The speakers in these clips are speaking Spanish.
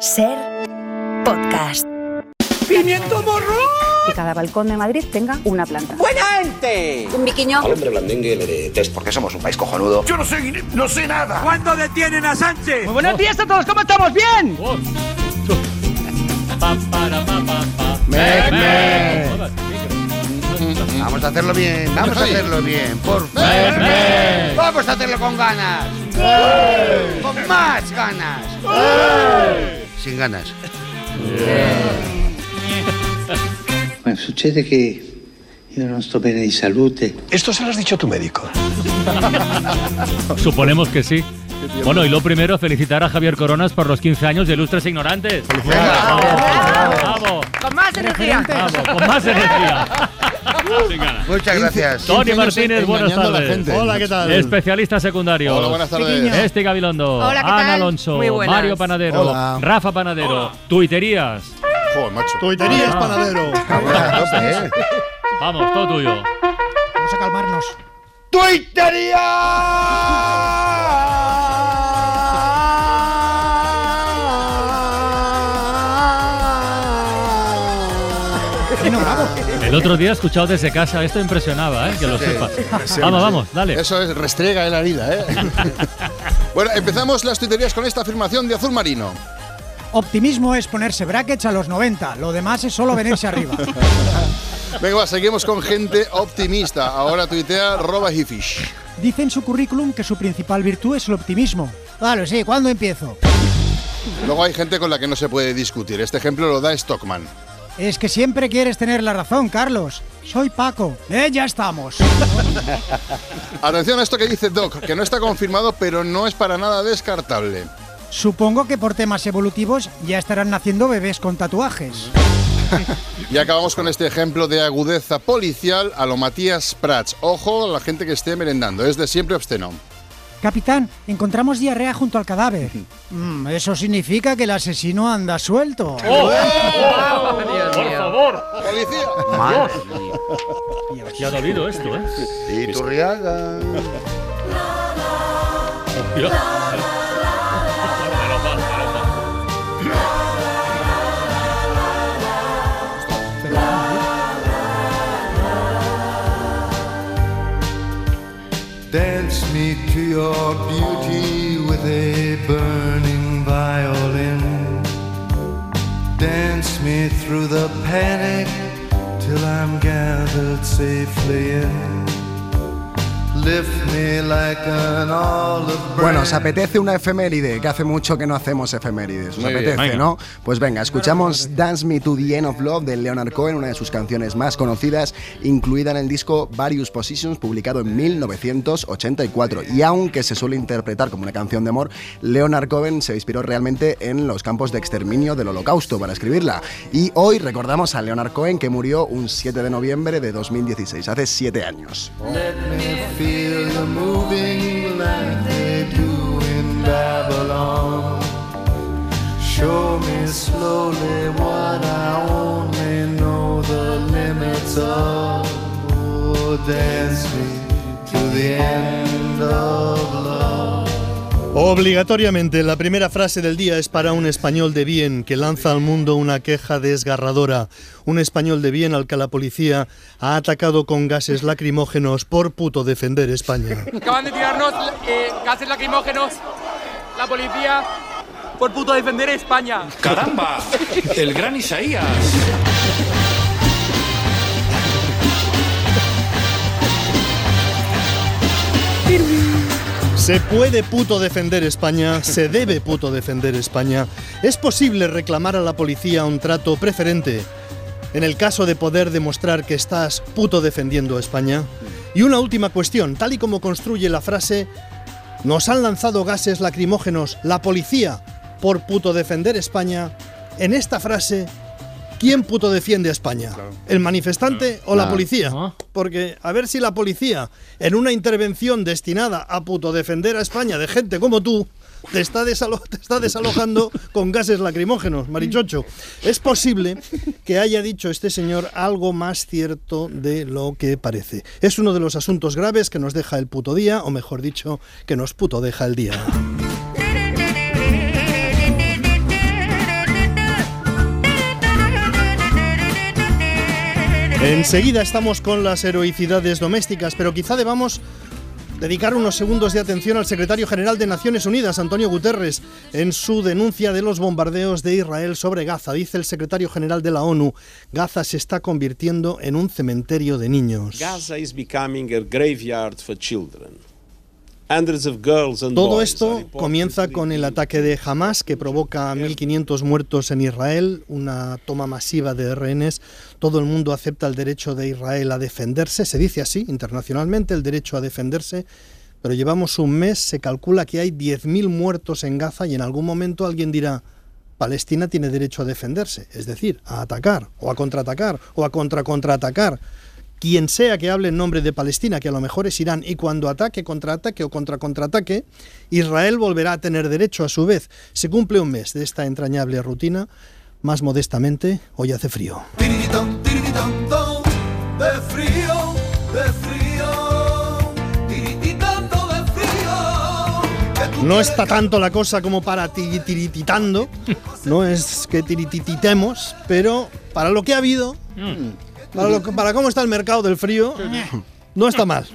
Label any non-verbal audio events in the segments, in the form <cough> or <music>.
Ser podcast. ¡Pimiento morro! Que cada balcón de Madrid tenga una planta. ¡Buena gente! Un biquiño. Al hombre blandengue le detesto porque somos un país cojonudo. Yo no sé, no sé nada. ¿Cuándo detienen a Sánchez? Muy buenos días a todos, ¿cómo estamos? ¿Bien? Vamos a hacerlo bien, vamos a hacerlo bien, por favor. Vamos a hacerlo con ganas. Con más ganas. Sin ganas. <laughs> Bueno, succede che io non sto bene di salute. Esto se lo has dicho a tu médico. Suponemos que sí. Bueno, y lo primero, felicitar a Javier Coronas por los 15 años de Ilustres Ignorantes. ¡Vamos! Con más energía. ¡Vamos! ¡Con más energía! Muchas gracias. Tony Martínez, buenas tardes. Hola, ¿qué tal? Especialista secundario. Hola, buenas tardes. Este Gabilondo. Hola, ¿qué Ana tal? Alonso. Muy buenas. Mario Panadero. Hola. Rafa Panadero. Tuiterías. Joder, macho. Tuiterías, Ah. panadero. ¿eh? Vamos, todo tuyo. Vamos a calmarnos. Vino El otro día he escuchado desde casa, esto impresionaba, ¿eh? que lo sepas. Vamos, vamos, dale. Eso es, restriega en la herida, ¿eh? <laughs> bueno, empezamos las tuiterías con esta afirmación de Azul Marino. Optimismo es ponerse brackets a los 90. Lo demás es solo venirse arriba. <laughs> Venga, va, seguimos con gente optimista. Ahora tuitea Roba Hifish. Dice en su currículum que su principal virtud es el optimismo. Claro, sí, ¿cuándo empiezo? Luego hay gente con la que no se puede discutir. Este ejemplo lo da Stockman. Es que siempre quieres tener la razón, Carlos. Soy Paco. Eh, ya estamos. <laughs> Atención a esto que dice Doc, que no está confirmado, pero no es para nada descartable. Supongo que por temas evolutivos ya estarán naciendo bebés con tatuajes. <laughs> Y acabamos con este ejemplo de agudeza policial a lo Matías Prats. Ojo a la gente que esté merendando, es de siempre obsceno. Capitán, encontramos diarrea junto al cadáver. Mm, eso significa que el asesino anda suelto. ¡Oh! Por favor. ¡Policía! Ya ha dolido esto, ¿eh? Y Turriaga. Your beauty with a burning violin. Dance me through the panic till I'm gathered safely in. Bueno, ¿os apetece una efeméride? Que hace mucho que no hacemos efemérides. ¿Os Muy apetece, no? Pues venga, escuchamos Dance Me to the End of Love de Leonard Cohen, una de sus canciones más conocidas, incluida en el disco Various Positions, publicado en 1984. Y aunque se suele interpretar como una canción de amor, Leonard Cohen se inspiró realmente en los campos de exterminio del Holocausto para escribirla. Y hoy recordamos a Leonard Cohen, que murió un 7 de noviembre de 2016, hace 7 años. Let me feel you moving like they do in Babylon. Show me slowly what I only know the limits of. Oh, dance me to the end of love. Obligatoriamente, la primera frase del día es para un español de bien que lanza al mundo una queja desgarradora. Un español de bien al que la policía ha atacado con gases lacrimógenos por puto defender España. Acaban de tirarnos eh, gases lacrimógenos. La policía por puto defender España. ¡Caramba! El gran Isaías. Se puede puto defender España, se debe puto defender España. Es posible reclamar a la policía un trato preferente en el caso de poder demostrar que estás puto defendiendo a España. Y una última cuestión, tal y como construye la frase, nos han lanzado gases lacrimógenos la policía por puto defender España. En esta frase, ¿quién puto defiende a España? ¿El manifestante o la Claro. policía? Porque a ver si la policía, en una intervención destinada a puto defender a España de gente como tú, te está, desalo- te está desalojando con gases lacrimógenos, marichocho. Es posible que haya dicho este señor algo más cierto de lo que parece. Es uno de los asuntos graves que nos deja el puto día, o mejor dicho, que nos puto deja el día. Enseguida estamos con las heroicidades domésticas, pero quizá debamos dedicar unos segundos de atención al secretario general de Naciones Unidas, Antonio Guterres, en su denuncia de los bombardeos de Israel sobre Gaza. Dice el secretario general de la ONU, Gaza se está convirtiendo en un cementerio de niños. Gaza is becoming a graveyard for children. Todo esto comienza con el ataque de Hamas que provoca 1.500 muertos en Israel, una toma masiva de rehenes. Todo el mundo acepta el derecho de Israel a defenderse, se dice así internacionalmente, el derecho a defenderse, pero llevamos un mes, se calcula que hay 10.000 muertos en Gaza y en algún momento alguien dirá, Palestina tiene derecho a defenderse, es decir, a atacar, o a contraatacar, o a contra-contraatacar quien sea que hable en nombre de Palestina, que a lo mejor es Irán, y cuando ataque, contraataque o contra-contraataque, Israel volverá a tener derecho a su vez. Se cumple un mes de esta entrañable rutina. Más modestamente, hoy hace frío. No está tanto la cosa como para tirititando, no es que tiritititemos, pero para lo que ha habido, mm. Para, cómo está el mercado del frío, no está mal.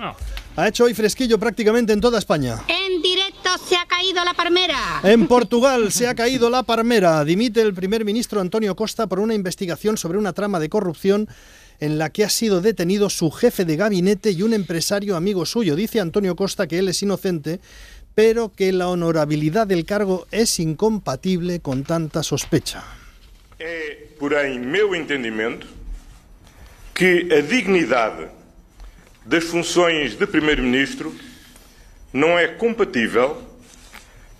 Ha hecho hoy fresquillo prácticamente en toda España. En directo se ha caído la palmera. En Portugal se ha caído la palmera. Dimite el primer ministro Antonio Costa por una investigación sobre una trama de corrupción en la que ha sido detenido su jefe de gabinete y un empresario amigo suyo. Dice Antonio Costa que él es inocente, pero que la honorabilidad del cargo es incompatible con tanta sospecha. Eh, por ahí, meu entendimiento, que a dignidade das funções de Primeiro-Ministro não é compatível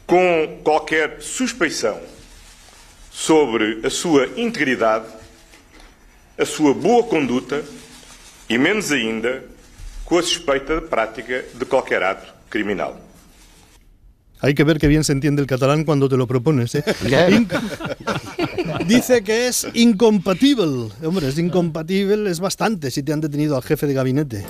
com qualquer suspeição sobre a sua integridade, a sua boa conduta e, menos ainda, com a suspeita de prática de qualquer ato criminal. Hay que ver qué bien se entiende el catalán cuando te lo propones. ¿eh? Dice que es incompatible. Hombre, es incompatible, es bastante si te han detenido al jefe de gabinete.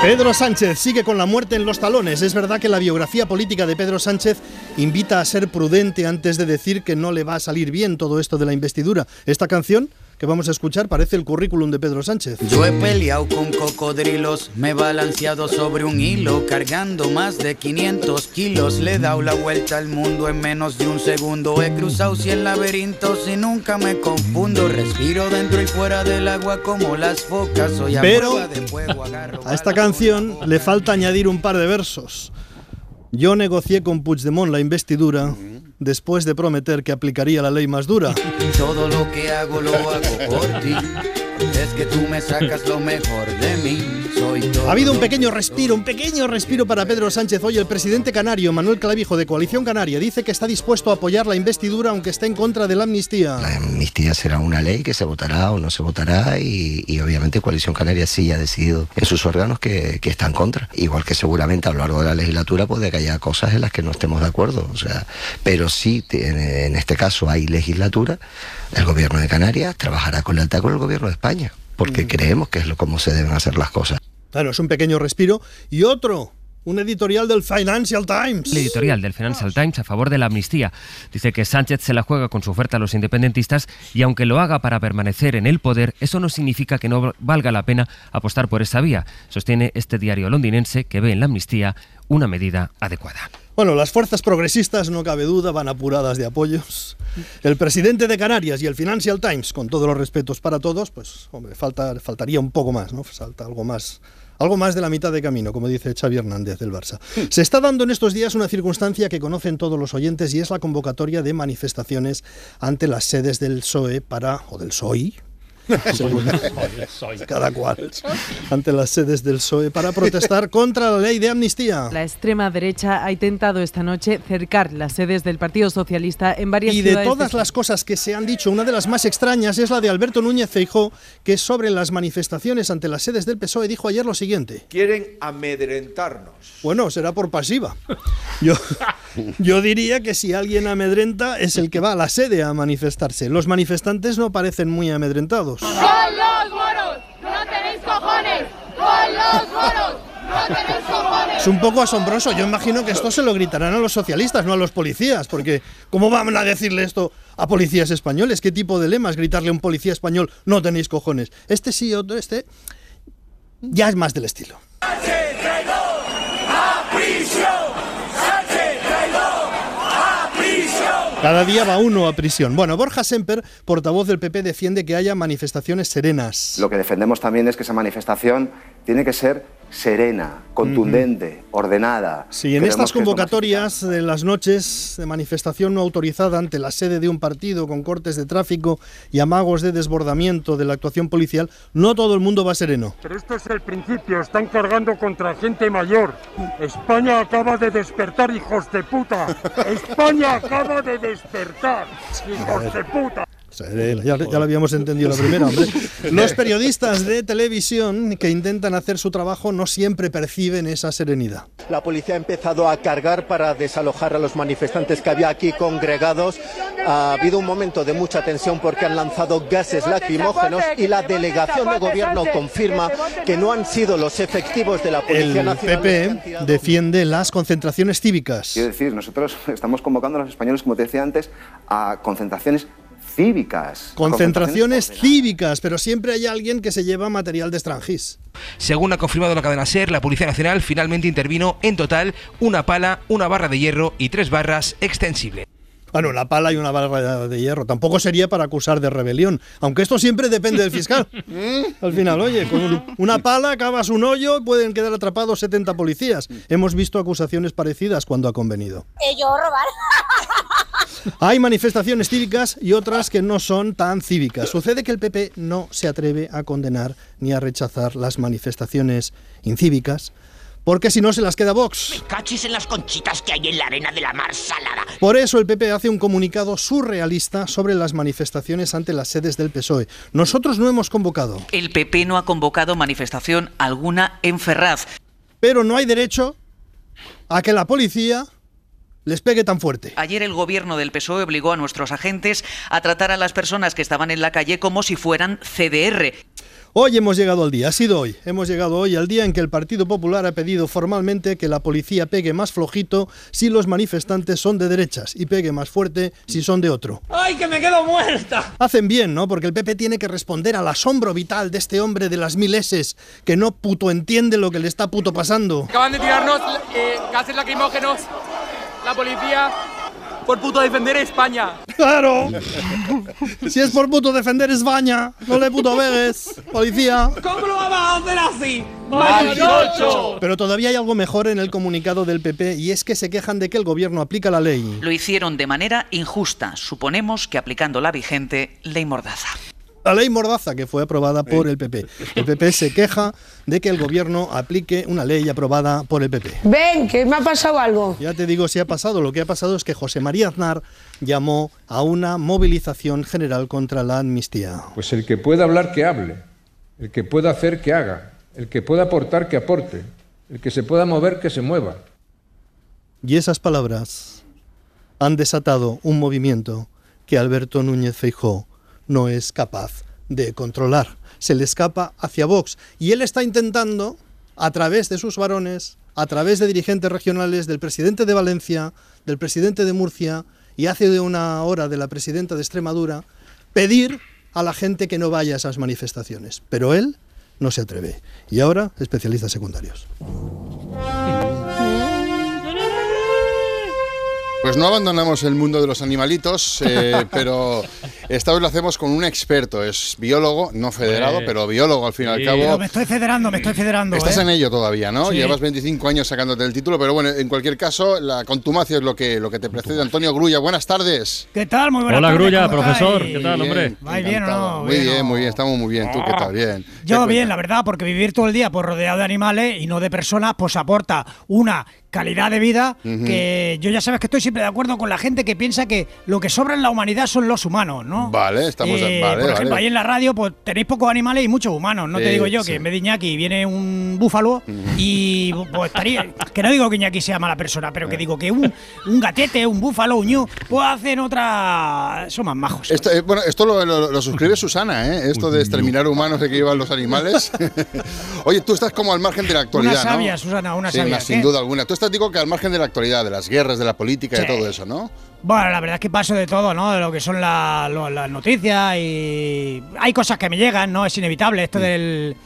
Pedro Sánchez sigue con la muerte en los talones. Es verdad que la biografía política de Pedro Sánchez invita a ser prudente antes de decir que no le va a salir bien todo esto de la investidura. Esta canción que vamos a escuchar parece el currículum de Pedro Sánchez. Yo he peleado con cocodrilos, me he balanceado sobre un hilo, cargando más de 500 kilos. Le he dado la vuelta al mundo en menos de un segundo. He cruzado 100 laberintos y nunca me confundo. Respiro dentro y fuera del agua como las focas. Soy a Pero de fuego, a esta canción le falta añadir un par de versos. Yo negocié con Puigdemont la investidura después de prometer que aplicaría la ley más dura. Todo lo que hago lo hago por ti. Es que tú me sacas lo mejor de mí. ha habido un pequeño respiro, un pequeño respiro para Pedro Sánchez. Hoy el presidente canario, Manuel Clavijo, de Coalición Canaria, dice que está dispuesto a apoyar la investidura aunque esté en contra de la amnistía. La amnistía será una ley que se votará o no se votará y, obviamente Coalición Canaria sí ha decidido en sus órganos que, que está en contra. Igual que seguramente a lo largo de la legislatura puede que haya cosas en las que no estemos de acuerdo. O sea, pero sí, en este caso hay legislatura el gobierno de Canarias trabajará con lealtad con el gobierno de España, porque mm. creemos que es lo, como se deben hacer las cosas. Claro, es un pequeño respiro. Y otro, un editorial del Financial Times. El editorial del Financial Times a favor de la amnistía. Dice que Sánchez se la juega con su oferta a los independentistas y aunque lo haga para permanecer en el poder, eso no significa que no valga la pena apostar por esa vía, sostiene este diario londinense que ve en la amnistía una medida adecuada. Bueno, las fuerzas progresistas, no cabe duda, van apuradas de apoyos. El presidente de Canarias y el Financial Times, con todos los respetos para todos, pues, hombre, falta, faltaría un poco más, ¿no? Falta algo más algo más de la mitad de camino, como dice Xavi Hernández del Barça. Se está dando en estos días una circunstancia que conocen todos los oyentes y es la convocatoria de manifestaciones ante las sedes del PSOE para, o del <laughs> PSOE, cada cual, ante las sedes del PSOE para protestar <laughs> contra la ley de amnistía. La extrema derecha ha intentado esta noche cercar las sedes del Partido Socialista en varias y ciudades. Y de todas las cosas que se han dicho, una de las más extrañas es la de Alberto Núñez Feijó, que sobre las manifestaciones ante las sedes del PSOE dijo ayer lo siguiente. Quieren amedrentarnos. Bueno, será por pasiva. Yo, <laughs> yo diría que si alguien amedrenta es el que va a la sede a manifestarse. Los manifestantes no parecen muy amedrentados. ¡Con los moros! ¡No tenéis cojones! ¡Con los moros! ¡No Es un poco asombroso. Yo imagino que esto se lo gritarán a los socialistas, no a los policías, porque ¿cómo van a decirle esto a policías españoles? ¿Qué tipo de lema es gritarle a un policía español no tenéis cojones? Este sí, otro, este ya es más del estilo. Cada día va uno a prisión. Bueno, Borja Semper, portavoz del PP, defiende que haya manifestaciones serenas. Lo que defendemos también es que esa manifestación tiene que ser serena, contundente, ordenada. Sí, en Creemos estas convocatorias de las noches de manifestación no autorizada ante la sede de un partido con cortes de tráfico y amagos de desbordamiento de la actuación policial, no todo el mundo va sereno. Pero esto es el principio, están cargando contra gente mayor. España acaba de despertar, hijos de puta. <laughs> España acaba de despertar, hijos de puta. Ya, ya lo habíamos entendido la primera, hombre. <laughs> Los periodistas de televisión que intentan hacer su trabajo no siempre perciben esa serenidad. La policía ha empezado a cargar para desalojar a los manifestantes que había aquí congregados. Ha habido un momento de mucha tensión porque han lanzado gases lacrimógenos y la delegación de gobierno confirma que no han sido los efectivos de la Policía El Nacional. PP defiende las concentraciones cívicas. Quiero decir, nosotros estamos convocando a los españoles, como te decía antes, a concentraciones cívicas. Concentraciones cívicas, pero siempre hay alguien que se lleva material de extranjis. Según ha confirmado la cadena SER, la Policía Nacional finalmente intervino en total una pala, una barra de hierro y tres barras extensibles. Bueno, una pala y una barra de hierro. Tampoco sería para acusar de rebelión, aunque esto siempre depende del fiscal. <laughs> Al final, oye, con un- una pala cavas un hoyo, pueden quedar atrapados 70 policías. Hemos visto acusaciones parecidas cuando ha convenido. yo robar. <laughs> Hay manifestaciones cívicas y otras que no son tan cívicas. Sucede que el PP no se atreve a condenar ni a rechazar las manifestaciones incívicas, porque si no se las queda Vox. Cachis en las conchitas que hay en la arena de la mar salada. Por eso el PP hace un comunicado surrealista sobre las manifestaciones ante las sedes del PSOE. Nosotros no hemos convocado, El PP no ha convocado manifestación alguna en Ferraz. pero no hay derecho a que la policía les pegue tan fuerte. Ayer el gobierno del PSOE obligó a nuestros agentes a tratar a las personas que estaban en la calle como si fueran CDR. Hoy hemos llegado al día, ha sido hoy. Hemos llegado hoy al día en que el Partido Popular ha pedido formalmente que la policía pegue más flojito si los manifestantes son de derechas y pegue más fuerte si son de otro. ¡Ay, que me quedo muerta! Hacen bien, ¿no? Porque el PP tiene que responder al asombro vital de este hombre de las mil S que no puto entiende lo que le está puto pasando. Acaban de tirarnos eh, gases lacrimógenos. La policía por puto defender España. ¡Claro! <laughs> Si es por puto defender España, no le puto vegues, policía. ¿Cómo lo vamos a hacer así? Pero todavía hay algo mejor en el comunicado del PP y es que se quejan de que el gobierno aplica la ley. Lo hicieron de manera injusta. Suponemos que aplicando la vigente ley Mordaza. La ley Mordaza que fue aprobada por el PP. El PP se queja de que el gobierno aplique una ley aprobada por el PP. Ven, que me ha pasado algo. Ya te digo si ha pasado. Lo que ha pasado es que José María Aznar llamó a una movilización general contra la amnistía. Pues el que pueda hablar, que hable. El que pueda hacer, que haga. El que pueda aportar, que aporte. El que se pueda mover, que se mueva. Y esas palabras han desatado un movimiento que Alberto Núñez Feijó no es capaz de controlar. Se le escapa hacia Vox y él está intentando, a través de sus varones, a través de dirigentes regionales, del presidente de Valencia, del presidente de Murcia y hace de una hora de la presidenta de Extremadura, pedir a la gente que no vaya a esas manifestaciones. Pero él no se atreve. Y ahora, especialistas secundarios. Pues no abandonamos el mundo de los animalitos, eh, <laughs> pero esta vez lo hacemos con un experto. Es biólogo, no federado, pero biólogo al fin y al cabo. Pero me estoy federando, me estoy federando. Estás ¿eh? en ello todavía, ¿no? Sí. Llevas 25 años sacándote el título, pero bueno, en cualquier caso, la contumacia es lo que, lo que te precede. Antonio Grulla, buenas tardes. ¿Qué tal? Muy buenas Hola, tardes, Grulla, ¿cómo profesor. ¿Qué tal, hombre? ¿Vais bien o no? Muy bien, muy bien, estamos muy bien. ¿Tú qué tal? Bien. Yo ¿Qué bien, la verdad, porque vivir todo el día pues, rodeado de animales y no de personas, pues aporta una calidad de vida, que yo ya sabes que estoy siempre de acuerdo con la gente que piensa que lo que sobra en la humanidad son los humanos, ¿no? Vale, estamos. Eh, vale, por ejemplo, vale. ahí en la radio pues tenéis pocos animales y muchos humanos. No te digo yo sí. que en vez de Iñaki viene un búfalo y pues estaría... Que no digo que Iñaki sea mala persona, pero que Eh. digo que un, un gatete, un búfalo, un ñu, pues hacen otra... Son más majos. Esto, eh, bueno, esto lo, lo- lo suscribe Susana, ¿eh? Esto de exterminar humanos de que llevan los animales. <laughs> Oye, tú estás como al margen de la actualidad, Una sabia, ¿no? Susana, una Sí, sabia. sin duda alguna. Tú estás, digo, que al margen de la actualidad, de las guerras, de la política y de Sí. todo eso, ¿no? Bueno, la verdad es que paso de todo, ¿no? De lo que son la- las noticias y hay cosas que me llegan, ¿no? Es inevitable Mm. esto del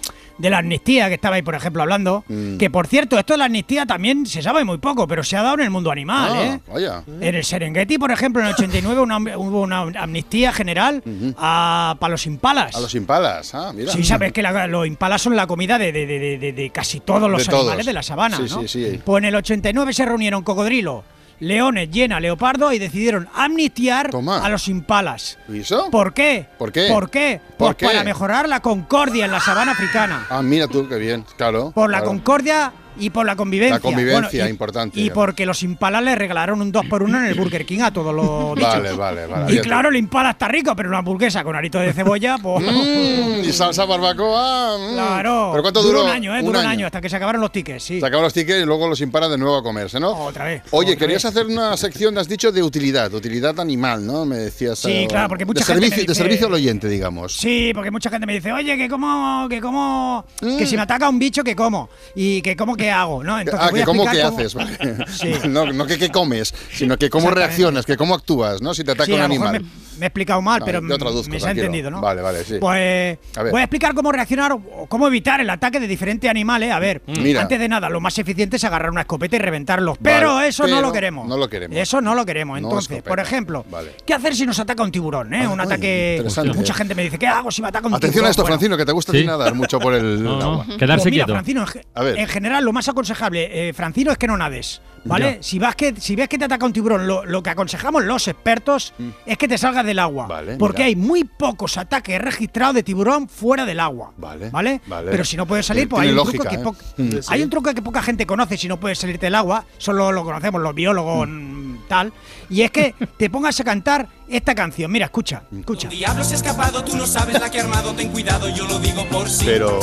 de la amnistía que estaba ahí, por ejemplo, hablando. Mm. Que por cierto, esto de la amnistía también se sabe muy poco, pero se ha dado en el mundo animal, Ah, ¿eh? Vaya. En el Serengeti, por ejemplo, en el 89 una- hubo una amnistía general a, para los impalas. A los impalas, ah, mira. Sí, sabes que la- los impalas son la comida de, de- de- de- de casi todos los todos. animales de la sabana, Sí, ¿no? sí, sí. Pues en el 89 se reunieron cocodrilo, leones, hiena, leopardo y decidieron amnistiar a los impalas. ¿Y eso? ¿Por qué? ¿Por qué? ¿Por qué? ¿Por Pues qué? para mejorar la concordia en la sabana africana. Ah, mira tú, qué bien, claro. Por la claro. concordia y por la convivencia. La convivencia, Bueno, y- importante. Y porque los impalas le regalaron un 2 por 1 en el Burger King a todos los bichos. Vale, vale, vale. Y claro, el impala está rico, pero una hamburguesa con arito de cebolla, <laughs> pues... Mm, y salsa barbacoa. mm. Claro. ¿Pero cuánto duró? duró? un año, ¿eh? Duró un año. hasta que se acabaron los tickets, sí. Se acaban los tickets y luego los imparas de nuevo a comerse, ¿no? Otra vez. Oye, otra querías vez. hacer una sección, has dicho, de utilidad, utilidad animal, ¿no? Me decías. Sí, eh, claro, porque mucha de gente servicio, de servicio al oyente, digamos. Sí, porque mucha gente me dice, oye, que como, que como, Mm. que si me ataca un bicho, que como, y que como, ¿qué hago? ¿no? Entonces ah, voy que a cómo que cómo- haces, vale. Sí. <laughs> no, no que qué comes, sino que cómo reaccionas, que cómo actúas, ¿no? Si te ataca Sí, un animal. me, me he explicado mal, pero yo traduzco, me se ha entendido, ¿no? Vale, vale, sí. Pues A voy a explicar cómo reaccionar o cómo evitar el ataque de diferentes animales. A ver, Mira. antes de nada, lo más eficiente es agarrar una escopeta y reventarlos. Pero eso no lo queremos. no lo queremos. Eso no lo queremos. Entonces, por ejemplo, Vale. ¿qué hacer si nos ataca un tiburón? eh? un Ay, ataque. interesante. Mucha gente me dice, ¿qué hago si me ataca un Atención tiburón? a esto, Bueno, Francino, que te gusta Sí. nadar mucho por el No, no, agua. quedarse pues mira, quieto. Francino, en ge- A ver. en general, lo más aconsejable, eh, Francino, es que no nades. ¿Vale? Ya. Si, vas que, si ves que te ataca un tiburón, lo, lo que aconsejamos los expertos es que te salgas del agua. Mm. Vale, porque mira. hay muy pocos ataques registrados de tiburón fuera del agua. Vale. ¿Vale? vale. Pero si no puedes salir, pues hay un, lógica, truco que ¿eh? Mm. hay un truco que poca gente conoce si no puedes salirte del agua. Solo lo conocemos los biólogos mm, tal. Y es que <laughs> te pongas a cantar esta canción. Mira, escucha, escucha. Diablo se ha escapado, tú no sabes la que ha armado, ten cuidado, yo lo digo por sí. Pero.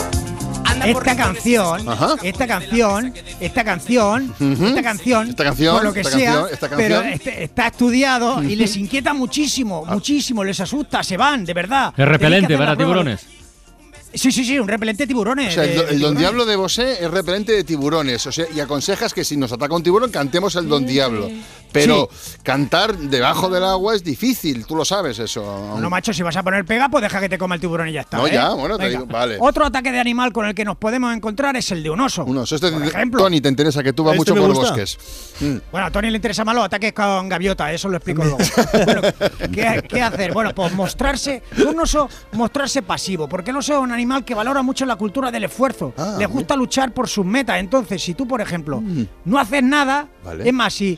Esta canción, Ajá. esta canción, esta canción, esta canción, Esta canción, por lo que esta sea, canción, esta pero este- está estudiado y les inquieta muchísimo, muchísimo, les asusta, se van, de verdad. Es repelente para prueba. tiburones. Sí, sí, sí, un repelente de tiburones. O sea, el, de- el Don. Diablo de Bosé es repelente de tiburones. O sea, y aconsejas que si nos ataca un tiburón, cantemos el Don Diablo. Pero cantar debajo del agua es difícil, tú lo sabes eso. No, macho, si vas a poner pega, pues deja que te coma el tiburón y ya está. No, ¿eh? ya, bueno, te digo, vale. Otro ataque de animal con el que nos podemos encontrar es el de un oso. Un oso. Este por ejemplo. Tony, te interesa que tú vas Este mucho por gusta. bosques. Mm. Bueno, a Tony le interesa más los ataques con gaviota, eso lo explico luego. Bueno, ¿qué, qué hacer? Bueno, pues mostrarse, un oso, mostrarse pasivo, porque el oso es un animal que valora mucho la cultura del esfuerzo. Ah, Le gusta luchar por sus metas. Entonces, si tú, por ejemplo, Mm. no haces nada, Vale. es más, si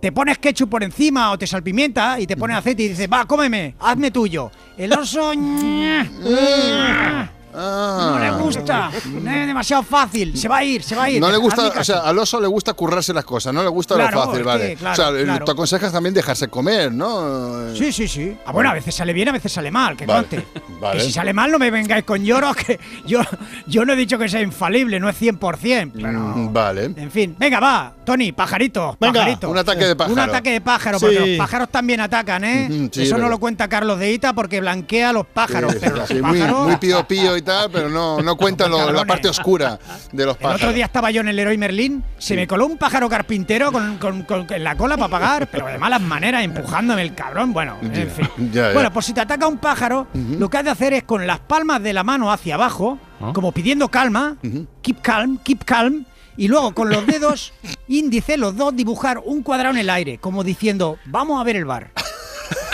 te pones ketchup por encima o te salpimienta y te pones aceite y dices, va, cómeme, hazme tuyo. El oso... <laughs> No le gusta, no es demasiado fácil, se va a ir, se va a ir. No le gusta, o sea, al oso le gusta currarse las cosas, no le gusta Claro, lo fácil, es vale. que, claro, o sea, el- claro. tú aconsejas también dejarse comer, ¿no? Sí, sí, sí. Ah, bueno, a veces sale bien, a veces sale mal, que Vale, <laughs> vale. Que si sale mal no me vengáis con lloros, <laughs> que yo, yo no he dicho que sea infalible, no es 100%. Pero, Mm, Vale. en fin, venga, va, Tony, pajarito, Venga, pajarito. un ataque de pájaro. Un ataque de pájaro, Sí. porque los pájaros también atacan, ¿eh? Ujú, sí, Eso no verdad. lo cuenta Carlos de Ita porque blanquea a los pájaros. Sí, pero los sí, muy, pájaros- muy pío pío y tal, pero no, no cuentan lo- la parte oscura de los El pájaros. otro día estaba yo en el Leroy Merlín, se me coló un pájaro carpintero con, con- con- en la cola para pagar, pero de malas maneras, empujándome el cabrón. Bueno, Ya, en fin. ya, ya. Bueno, pues si te ataca un pájaro, lo que has de hacer es con las palmas de la mano hacia abajo, Ah. como pidiendo calma, keep calm, keep calm, y luego con los <laughs> dedos índice, los dos, dibujar un cuadrado en el aire, como diciendo, vamos a ver el bar.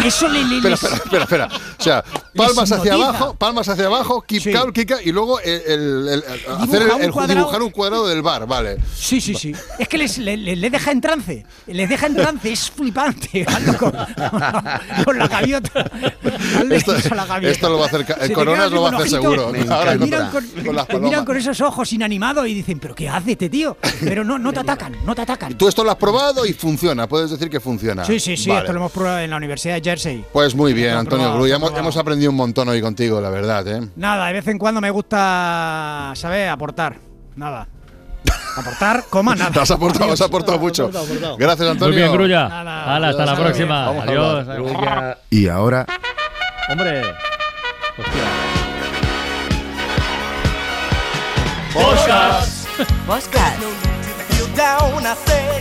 Eso le, le- Espera, les- espera, espera, espera. O sea, palmas hacia abajo, palmas hacia abajo, keep calm, kick y lugo el, el- el- hacer el, un el- cuadrado. dibujar un cuadrado del bar, vale. Sí, sí, sí. Es que les, le, le- le deja en trance. Les deja en trance. Es flipante. <laughs> Con, con la gaviota. Esto, eso a la gaviota. esto lo va a hacer, Se Coronas lo va a hacer seguro. Ahora miran con, con miran con esos ojos inanimados y dicen, ¿pero qué hace este tío? Pero no, no te atacan, no te atacan. Tú esto lo has probado y funciona, puedes decir que funciona. Sí, sí, sí, Vale. esto lo hemos probado en la Universidad de Jersey. Pues muy bien, Antonio está Hemos, aprendido un montón hoy contigo, la verdad, ¿eh? Nada, de vez en cuando me gusta, ¿sabes? Aportar. Nada. Aportar, coma, nada. Te has aportado, has aportado mucho. Gracias, Antonio. Muy bien, Grulla. Nada. Hala, hasta la próxima. Adiós. Y ahora, Hombre. Podcast. Podcast.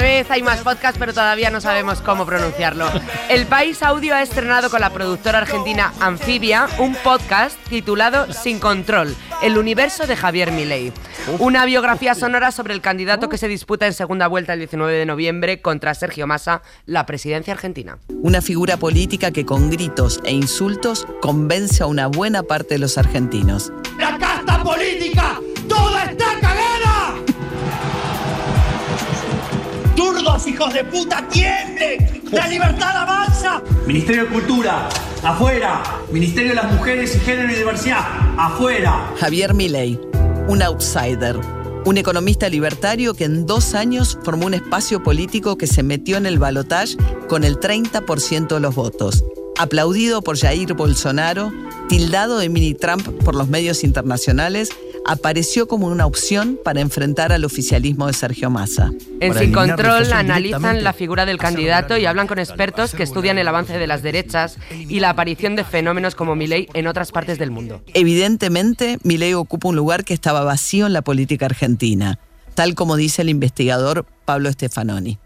Vez hay más podcasts, pero todavía no sabemos cómo pronunciarlo. El País Audio ha estrenado con la productora argentina Anfibia un podcast titulado Sin Control, el universo de Javier Milei. Una biografía sonora sobre el candidato que se disputa en segunda vuelta el 19 de noviembre contra Sergio Massa, la presidencia argentina. Una figura política que con gritos e insultos convence a una buena parte de los argentinos. ¡La casta política! ¡Zurdos, hijos de puta, tiemblen! ¡La libertad avanza! Ministerio de Cultura, afuera. Ministerio de las Mujeres y Género y Diversidad, afuera. Javier Milei, un outsider, un economista libertario que en dos años formó un espacio político que se metió en el balotaje con el 30% de los votos. Aplaudido por Jair Bolsonaro, tildado de mini Trump por los medios internacionales, apareció como una opción para enfrentar al oficialismo de Sergio Massa. En Sin Control analizan la figura del candidato y hablan con expertos que estudian el avance de las derechas y la aparición de fenómenos como Milei en otras partes del mundo. Evidentemente, Milei ocupa un lugar que estaba vacío en la política argentina, tal como dice el investigador Pablo Stefanoni.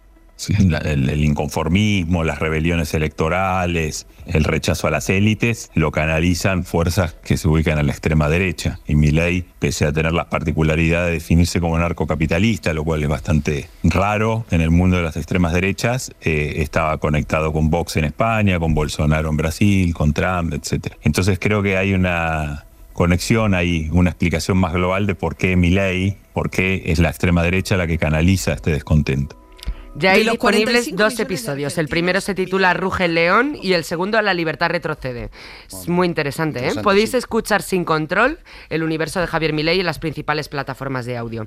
El, inconformismo, las rebeliones electorales, el rechazo a las élites, lo canalizan fuerzas que se ubican a la extrema derecha. Y Milei, pese a tener la particularidad de definirse como narcocapitalista, lo cual es bastante raro en el mundo de las extremas derechas, eh, estaba conectado con Vox en España, con Bolsonaro en Brasil, con Trump, etc. Entonces creo que hay una conexión ahí, una explicación más global de por qué Milei, por qué es la extrema derecha la que canaliza este descontento. Ya hay disponibles 45 dos episodios. El primero se titula Ruge el León y el segundo La Libertad Retrocede. Es muy interesante, ¿eh? Podéis sí. escuchar sin control el universo de Javier Milei en las principales plataformas de audio.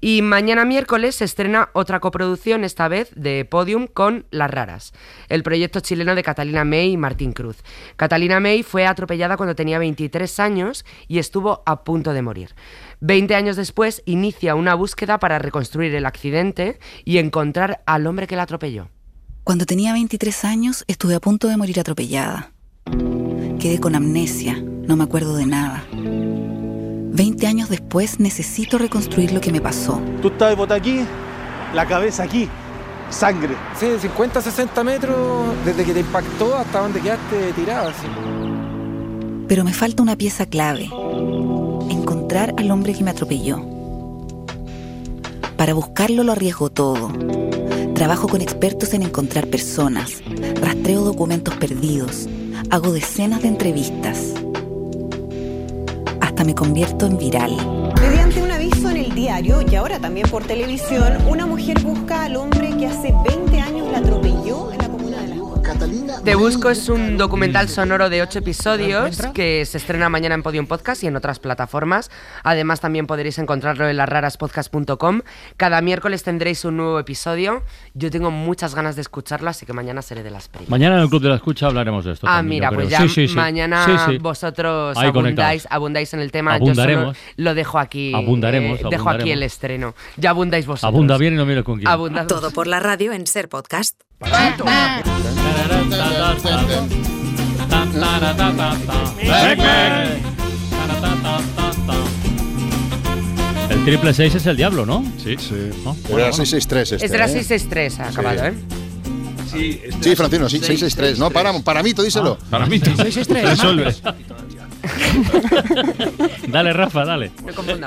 Y mañana miércoles se estrena otra coproducción, esta vez de Podium con Las Raras, el proyecto chileno de Catalina May y Martín Cruz. Catalina May fue atropellada cuando tenía 23 años y estuvo a punto de morir. Veinte años después inicia una búsqueda para reconstruir el accidente y encontrar al hombre que la atropelló. Cuando tenía 23 años estuve a punto de morir atropellada. Quedé con amnesia, no me acuerdo de nada. 20 años después necesito reconstruir lo que me pasó. Tú estabas botada aquí, la cabeza aquí, sangre. Sí, 50, 60 metros desde que te impactó hasta donde quedaste tirado. así. Pero me falta una pieza clave. Encontrar al hombre que me atropelló. Para buscarlo lo arriesgo todo. Trabajo con expertos en encontrar personas. Rastreo documentos perdidos. Hago decenas de entrevistas. Hasta me convierto en viral. Mediante un aviso en el diario y ahora también por televisión, una mujer busca al hombre que hace 20 años la atropelló Te Busco es un documental sonoro de ocho episodios que se estrena mañana en Podium Podcast y en otras plataformas. Además, también podréis encontrarlo en lasraraspodcast.com. Cada miércoles tendréis un nuevo episodio. Yo tengo muchas ganas de escucharlo, así que mañana seré de las primeras. Mañana en el Club de la Escucha hablaremos de esto. Ah, también, mira, pues ya Sí, sí, sí. mañana Sí, sí. vosotros abundáis, abundáis en el tema. Abundaremos. Yo solo lo dejo aquí. Abundaremos, eh, dejo aquí el estreno. Ya abundáis vosotros. Abunda bien y no mires con quién. Abunda- Todo por la radio en Ser Podcast. El triple 6 es el diablo, ¿no? Sí. Sí. ¿No? Era 663 este. Este era ¿eh? 663, ha acabado, ¿eh? Sí, Francino, sí, 663. No, para, para mí, tú díselo. para mí, tú. 663, Resuelve. <laughs> Dale, Rafa, dale.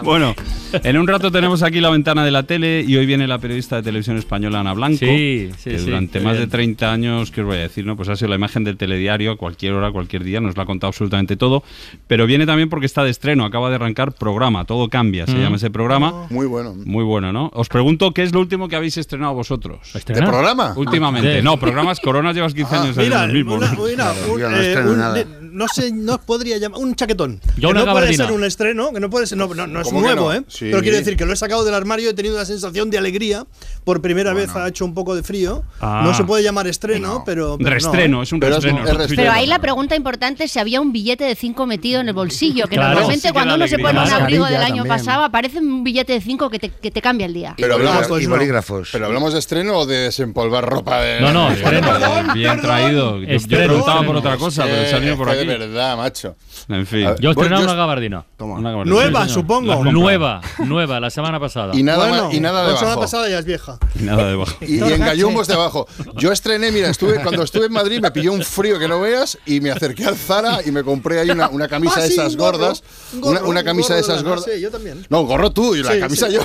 Bueno, en un rato tenemos aquí la ventana de la tele y hoy viene la periodista de televisión española Ana Blanco. Sí, sí, que sí, durante más de bien. 30 años, ¿qué os voy a decir? No? Pues ha sido la imagen del telediario a cualquier hora, cualquier día, nos lo ha contado absolutamente todo. Pero viene también porque está de estreno, acaba de arrancar programa, todo cambia, se Mm. llama ese programa. Muy bueno. Muy bueno, ¿no? Os pregunto qué es lo último que habéis estrenado vosotros. ¿De programa? Últimamente. No, programas Coronas llevas 15 años Mira, en el mismo. una- ¿no? una- un, yo no eh, estreno un- nada. de- no sé, no podría llamar un chaquetón. Yo que no puede gabardina. ser un estreno, que no puede ser, no, no, no es ¿Cómo que nuevo, no? ¿eh? Sí. Pero quiero decir que lo he sacado del armario y he tenido una sensación de alegría. Por primera vez ha hecho un poco de frío. Ah. No se puede llamar estreno, pero, pero no, Reestreno, ¿eh? es un Pero es un- reestreno. es reestreno. Pero ahí la pregunta importante es si había un billete de 5 metido en el bolsillo, que Claro. normalmente Sí cuando uno se pone un abrigo del año también. pasado aparece un billete de 5 que te, que te cambia el día. Pero hablamos, pues y no. bolígrafos. pero hablamos de estreno o de desempolvar ropa de. No, no, estreno. Bien traído. Yo, preguntaba por otra cosa, pero ido por Es que aquí. De verdad, macho. En fin. Ver, Yo Yo- una gabardina. Una gabardina. Nueva, Sí, supongo. La. Nueva, nueva, la semana pasada. Y nada, Bueno, y nada la semana debajo. pasada ya es vieja. Y nada debajo. Y, y en gallumbos debajo. Yo estrené, mira, estuve cuando estuve en Madrid me pilló un frío que no veas y me acerqué al Zara y me compré ahí una, una camisa Ah, de sí, esas un gorro, gordas. un gorro, una, una un camisa de esas gordas. sí, yo también. No, gorro tú y la Sí, camisa sí. yo.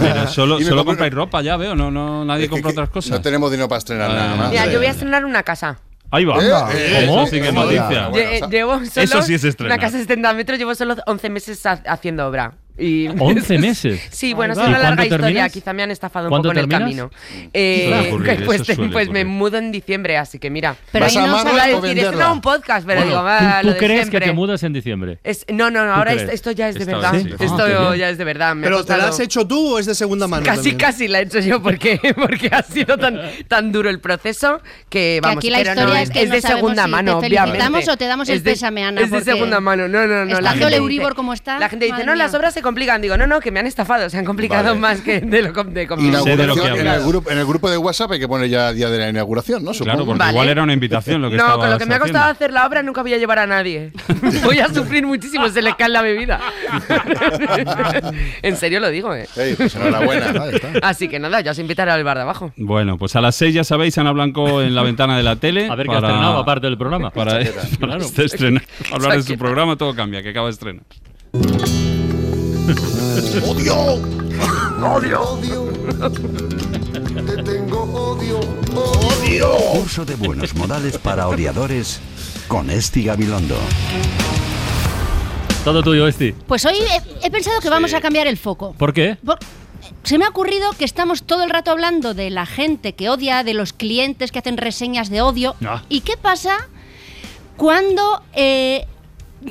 Pero solo, solo compré- compráis ropa ya, veo. No, no, nadie Es que- compra otras cosas. No tenemos dinero para estrenar Ah, nada más. Mira, yo voy a estrenar una casa. Ahí va. Eh, ¿Cómo? eso sí que es noticia. Bueno, o sea, llevo solo eso sí es estrenar. una casa de 70 metros, llevo solo 11 meses ha- haciendo obra. Y <laughs> 11 meses. Sí, bueno, es va. una ¿Y larga historia. terminas? Quizá me han estafado un ¿Cuándo poco en terminas? el camino. Eh, Suele <laughs> ocurrir, pues pues me mudo en diciembre, así que mira. Pero ¿Vas ahí a no amarla Iba a decir, esto no es un podcast, pero Bueno, digo, ¿tú, va, tú lo de crees siempre. que te mudas en diciembre? Es- no, no, no, ahora es- esto ya es de Esta verdad. vez sí. Ah, Esto bien. ya es de verdad. me Pero te costado- has hecho tú o es de segunda mano. Casi, también? casi la he hecho yo porque, <laughs> porque ha sido tan, tan duro el proceso que Que vamos, aquí la pero historia no, es que no de segunda mano, te obviamente. felicitamos o te damos el Es pésame, Ana, Es de segunda mano, no, no, no. estando la gente el Euribor como está, La gente dice, no, mía". las obras se complican. Digo, no, no, que me han estafado, se han complicado Vale. más que de lo de de que en, el grupo, en el grupo de WhatsApp hay que poner ya día de la inauguración, ¿no? Claro, porque Vale. igual era una invitación lo que No, con lo que me ha costado haciendo. hacer la obra nunca voy a llevar a nadie. <laughs> Voy a sufrir muchísimo, se le cae la bebida. <laughs> en serio lo digo, eh. Ey, pues enhorabuena. Así que nada, ya os invitaré al bar de abajo. Bueno, pues a las 6 ya sabéis, Ana Blanco en la ventana de la tele. A ver qué ha estrenado aparte del programa. Para, <laughs> para Claro. este estreno. Hablar de su programa, todo cambia, que acaba de estrenar. ¡Odio! Odio. Te tengo odio. Odio. Curso de buenos modales para odiadores con Esti Gabilondo. Todo tuyo, Esti. Pues hoy he, he pensado que vamos a cambiar el foco. ¿Por qué? Por- se me ha ocurrido que estamos todo el rato hablando de la gente que odia, de los clientes que hacen reseñas de odio. Ah. ¿Y qué pasa cuando eh,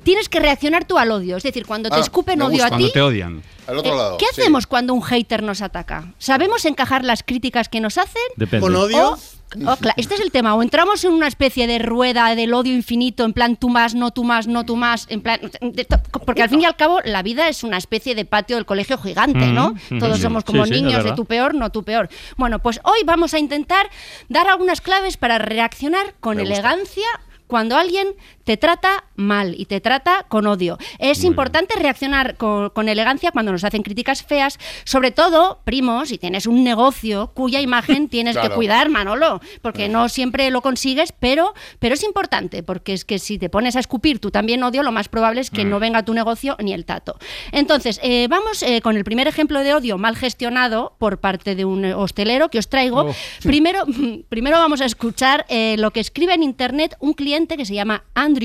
tienes que reaccionar tú al odio? Es decir, cuando te Ah, escupen odio a Cuando ti. te odian. Al otro eh, lado. ¿Qué sí. hacemos cuando un hater nos ataca? ¿Sabemos encajar las críticas que nos hacen? Depende. ¿Con odio? O- este es el tema. O entramos en una especie de rueda del odio infinito, en plan tú más, no tú más, no tú más, en plan. de to- porque al fin y al cabo la vida es una especie de patio del colegio gigante, ¿no? Mm, Todos somos como Sí, sí, es niños de tu peor, no tu peor. Bueno, pues hoy vamos a intentar dar algunas claves para reaccionar con Me gusta. elegancia cuando alguien te trata mal y te trata con odio. Es importante reaccionar con, con elegancia cuando nos hacen críticas feas, sobre todo, primos, si tienes un negocio cuya imagen <laughs> tienes que cuidar, Manolo, porque no siempre lo consigues, pero, pero es importante, porque es que si te pones a escupir tú también odio, lo más probable es que no venga tu negocio ni el tato. Entonces, eh, vamos eh, con el primer ejemplo de odio mal gestionado por parte de un hostelero que os traigo. Oh. Primero, <laughs> primero vamos a escuchar eh, lo que escribe en internet un cliente que se llama Andrew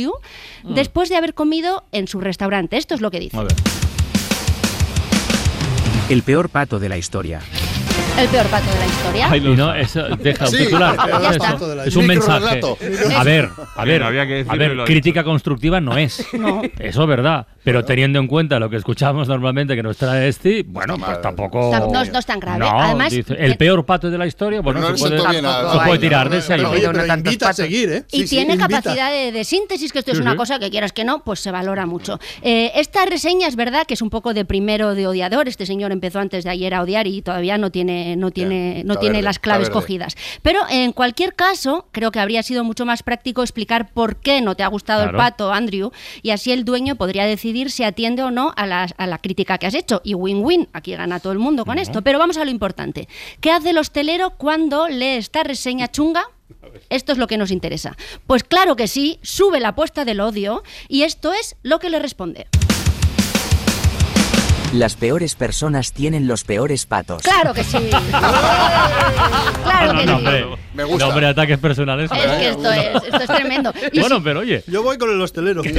después de haber comido en su restaurante. Esto es lo que dice. El peor pato de la historia. El peor pato de la historia. Ay, no, eso deja un Sí, titular. ya Eso, está. Es un mensaje. A ver, a ver, Bien, había que a ver, crítica constructiva no es. No. Eso es verdad. Pero teniendo en cuenta lo que escuchamos normalmente que nos trae Esti, bueno, pues tampoco. Ta- no es- no es tan grave. No, Además, dice, el peor pato de la historia, bueno, no se puede, bien se puede tirar de ese ahí. a seguir, ¿eh? Y Sí, sí, tiene invita. capacidad de, de síntesis, que esto es Sí, una sí. cosa que quieras que no, pues se valora mucho. Eh, esta reseña es verdad que es un poco de primero de odiador. Este señor empezó antes de ayer a odiar y todavía no tiene, no tiene, no tiene verde, las claves cogidas. Pero en cualquier caso, creo que habría sido mucho más práctico explicar por qué no te ha gustado Claro. el pato, Andrew, y así el dueño podría decidir si atiende o no a la, a la crítica que has hecho. Y win-win, aquí gana todo el mundo con esto. Pero vamos a lo importante. ¿Qué hace el hostelero cuando lee esta reseña chunga? Esto es lo que nos interesa. Pues claro que sí, sube la apuesta del odio y esto es lo que le responde. Las peores personas tienen los peores patos. Claro que sí. <laughs> claro no, que no, sí. hombre. Me gusta. No, hombre, ataques personales. Es que esto es, esto es tremendo. Y Bueno, si- pero oye. Yo voy con el hostelero. <laughs>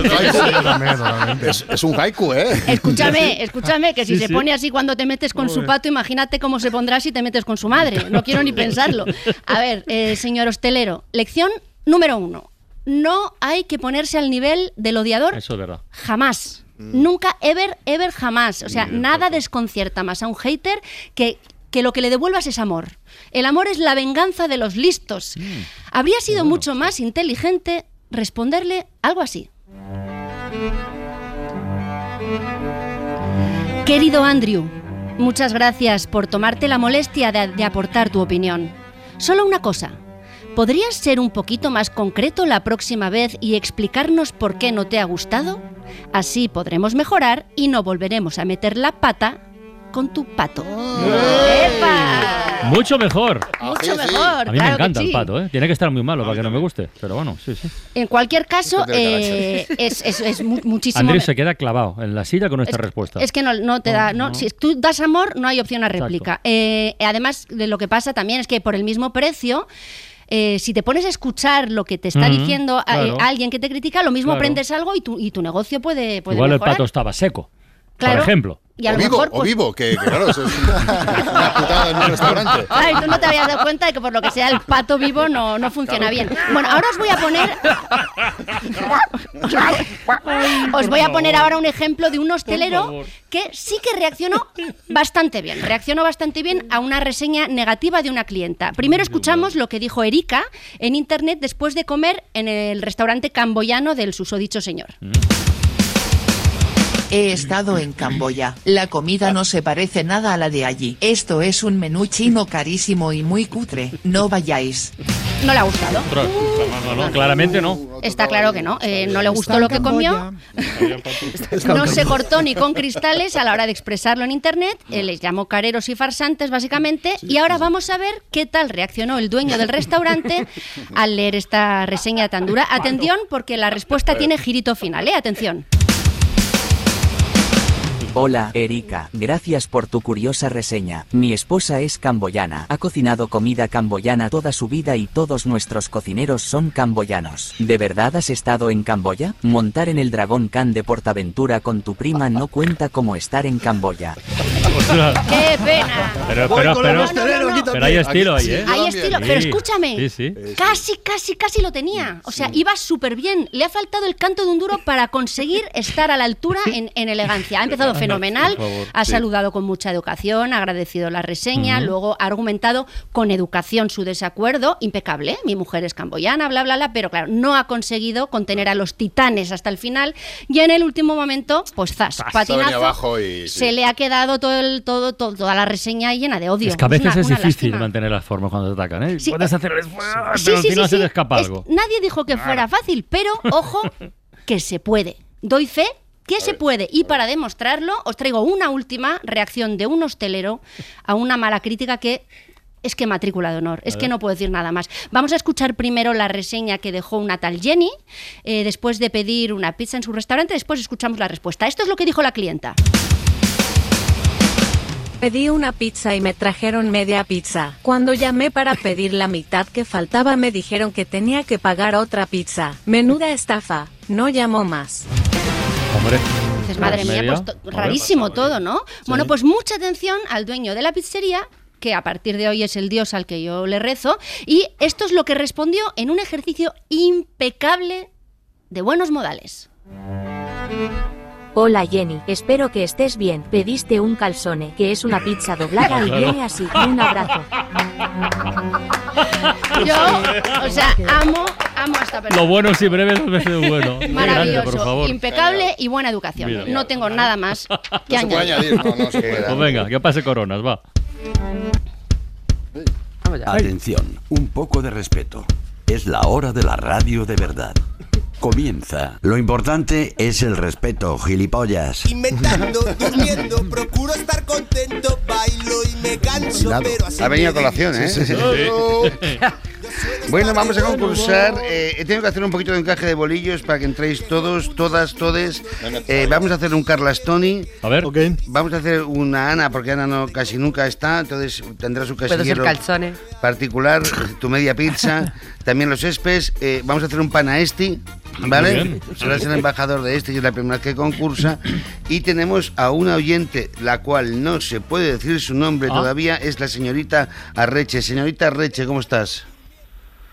Es, es un haiku, ¿eh? Escúchame, escúchame, que si Sí, se sí. pone así cuando te metes con su pato, imagínate cómo se pondrá si te metes con su madre. No quiero ni pensarlo. A ver, eh, señor hostelero, lección número uno. No hay que ponerse al nivel del odiador Eso es verdad. jamás. Nunca, ever, ever, jamás. O sea, nada desconcierta más a un hater que, que lo que le devuelvas es amor. El amor es la venganza de los listos. Habría sido mucho más inteligente responderle algo así. Querido Andrew, muchas gracias por tomarte la molestia de, de aportar tu opinión. Solo una cosa. ¿Podrías ser un poquito más concreto la próxima vez y explicarnos por qué no te ha gustado? Así podremos mejorar y no volveremos a meter la pata con tu pato. ¡Epa! Mucho mejor. Mucho mejor. A mí claro me encanta el pato, ¿eh? Tiene que estar muy malo para que no me guste. Pero bueno, sí, sí. En cualquier caso, eh, <laughs> es, es- es mu- muchísimo. Andrés se queda clavado en la silla con esta respuesta. Es que no, no te da. No, Si tú das amor, no hay opción a réplica. Eh, además, de lo que pasa también es que por el mismo precio. Eh, si te pones a escuchar lo que te está diciendo a- claro. eh, alguien que te critica, lo mismo Claro. aprendes algo y tu, y tu negocio puede, puede Igual el pato estaba seco. Claro. Por ejemplo. Y a o lo vivo, mejor, o pues- vivo, que, que claro, eso es una, putada en un restaurante. Ay, tú no te habías dado cuenta de que por lo que sea el pato vivo no, no funciona bien. Bueno, ahora os voy a poner. os voy a poner ahora un ejemplo de un hostelero que sí que reaccionó bastante bien. Reaccionó bastante bien a una reseña negativa de una clienta. Primero escuchamos lo que dijo Erika en internet después de comer en el restaurante camboyano del susodicho señor. He estado en Camboya. La comida no se parece nada a la de allí. Esto es un menú chino carísimo y muy cutre. No vayáis. No le ha gustado. Ostras, no, no, claramente no. Está claro que no. Eh, no le gustó lo que comió. <laughs> No se cortó ni con cristales a la hora de expresarlo en internet. eh, les llamó careros y farsantes, básicamente. y ahora vamos a ver qué tal reaccionó el dueño del restaurante al leer esta reseña tan dura. Atención, porque la respuesta tiene girito final, ¿eh? Atención. Hola, Erika. Gracias por tu curiosa reseña. Mi esposa es camboyana. Ha cocinado comida camboyana toda su vida y todos nuestros cocineros son camboyanos. ¿De verdad has estado en Camboya? Montar en el dragón Khan de Portaventura con tu prima no cuenta como estar en Camboya. <laughs> ¡Qué pena! Pero, pero, pero, pero hay estilo ahí, ¿eh? Hay estilo, pero escúchame. Sí, sí. Casi, casi, casi lo tenía. O sea, iba súper bien. Le ha faltado el canto de un duro para conseguir <laughs> estar a la altura en, en elegancia. Ha empezado fenomenal, favor, ha sí. saludado con mucha educación, ha agradecido la reseña, luego ha argumentado con educación su desacuerdo. Impecable, ¿eh? mi mujer es camboyana, bla, bla, bla, pero claro, no ha conseguido contener a los titanes hasta el final. Y en el último momento, pues zas, patinazo. abajo y, sí. Se le ha quedado todo el, todo, todo- toda la reseña llena de odio. Es que a veces una- es una difícil lástima. mantener las formas cuando te atacan, ¿eh? Sí, Puedes eh, hacer el... Sí, pero al sí, final se sí. te escapa Es- algo. nadie dijo que fuera fácil, pero ojo, que se puede. Doy fe que se puede. Y para demostrarlo, os traigo una última reacción de un hostelero a una mala crítica que es que matrícula de honor, es que no puedo decir nada más. Vamos a escuchar primero la reseña que dejó una tal Jenny, eh, después de pedir una pizza en su restaurante, después escuchamos la respuesta. Esto es lo que dijo la clienta. Pedí una pizza y me trajeron media pizza. Cuando llamé para pedir la mitad que faltaba me dijeron que tenía que pagar otra pizza. Menuda estafa. No llamó más. Hombre. Dices, madre mía, pues to- rarísimo todo, ¿no? Bueno, pues mucha atención al dueño de la pizzería que a partir de hoy es el dios al que yo le rezo, y esto es lo que respondió en un ejercicio impecable de buenos modales. Hola Jenny, espero que estés bien. Pediste un calzone, que es una pizza doblada y viene así. Un abrazo. Yo, o sea, amo, amo a esta persona. Lo bueno si breve dos veces bueno. <laughs> Maravilloso, por favor. impecable y buena educación. Mira. No tengo nada más <laughs> que se puede añadir. añadir, no, no se puede. Pues venga, que pase coronas, va. Atención, un poco de respeto. Es la hora de la radio de verdad. Comienza. Lo importante es el respeto, gilipollas. Inventando, durmiendo, procuro estar contento, bailo y me canso, Cuidado. pero así Ha venido a colación, ¿eh? Sí, sí, sí. <laughs> Bueno, vamos a concursar. Eh, tengo que hacer un poquito de encaje de bolillos para que entréis todos, todas, todes. Eh, vamos a hacer un Carlas Tony. A ver. Vamos a hacer una Ana, porque Ana no casi nunca está, entonces tendrá su casillero particular, tu media pizza, <laughs> también los espes. Eh, vamos a hacer un panaesti, ¿vale? Bien. Serás el embajador de este y es la primera vez que concursa. Y tenemos a una oyente, la cual no se puede decir su nombre Ah. todavía, es la señorita Arreche. Señorita Arreche, ¿cómo estás?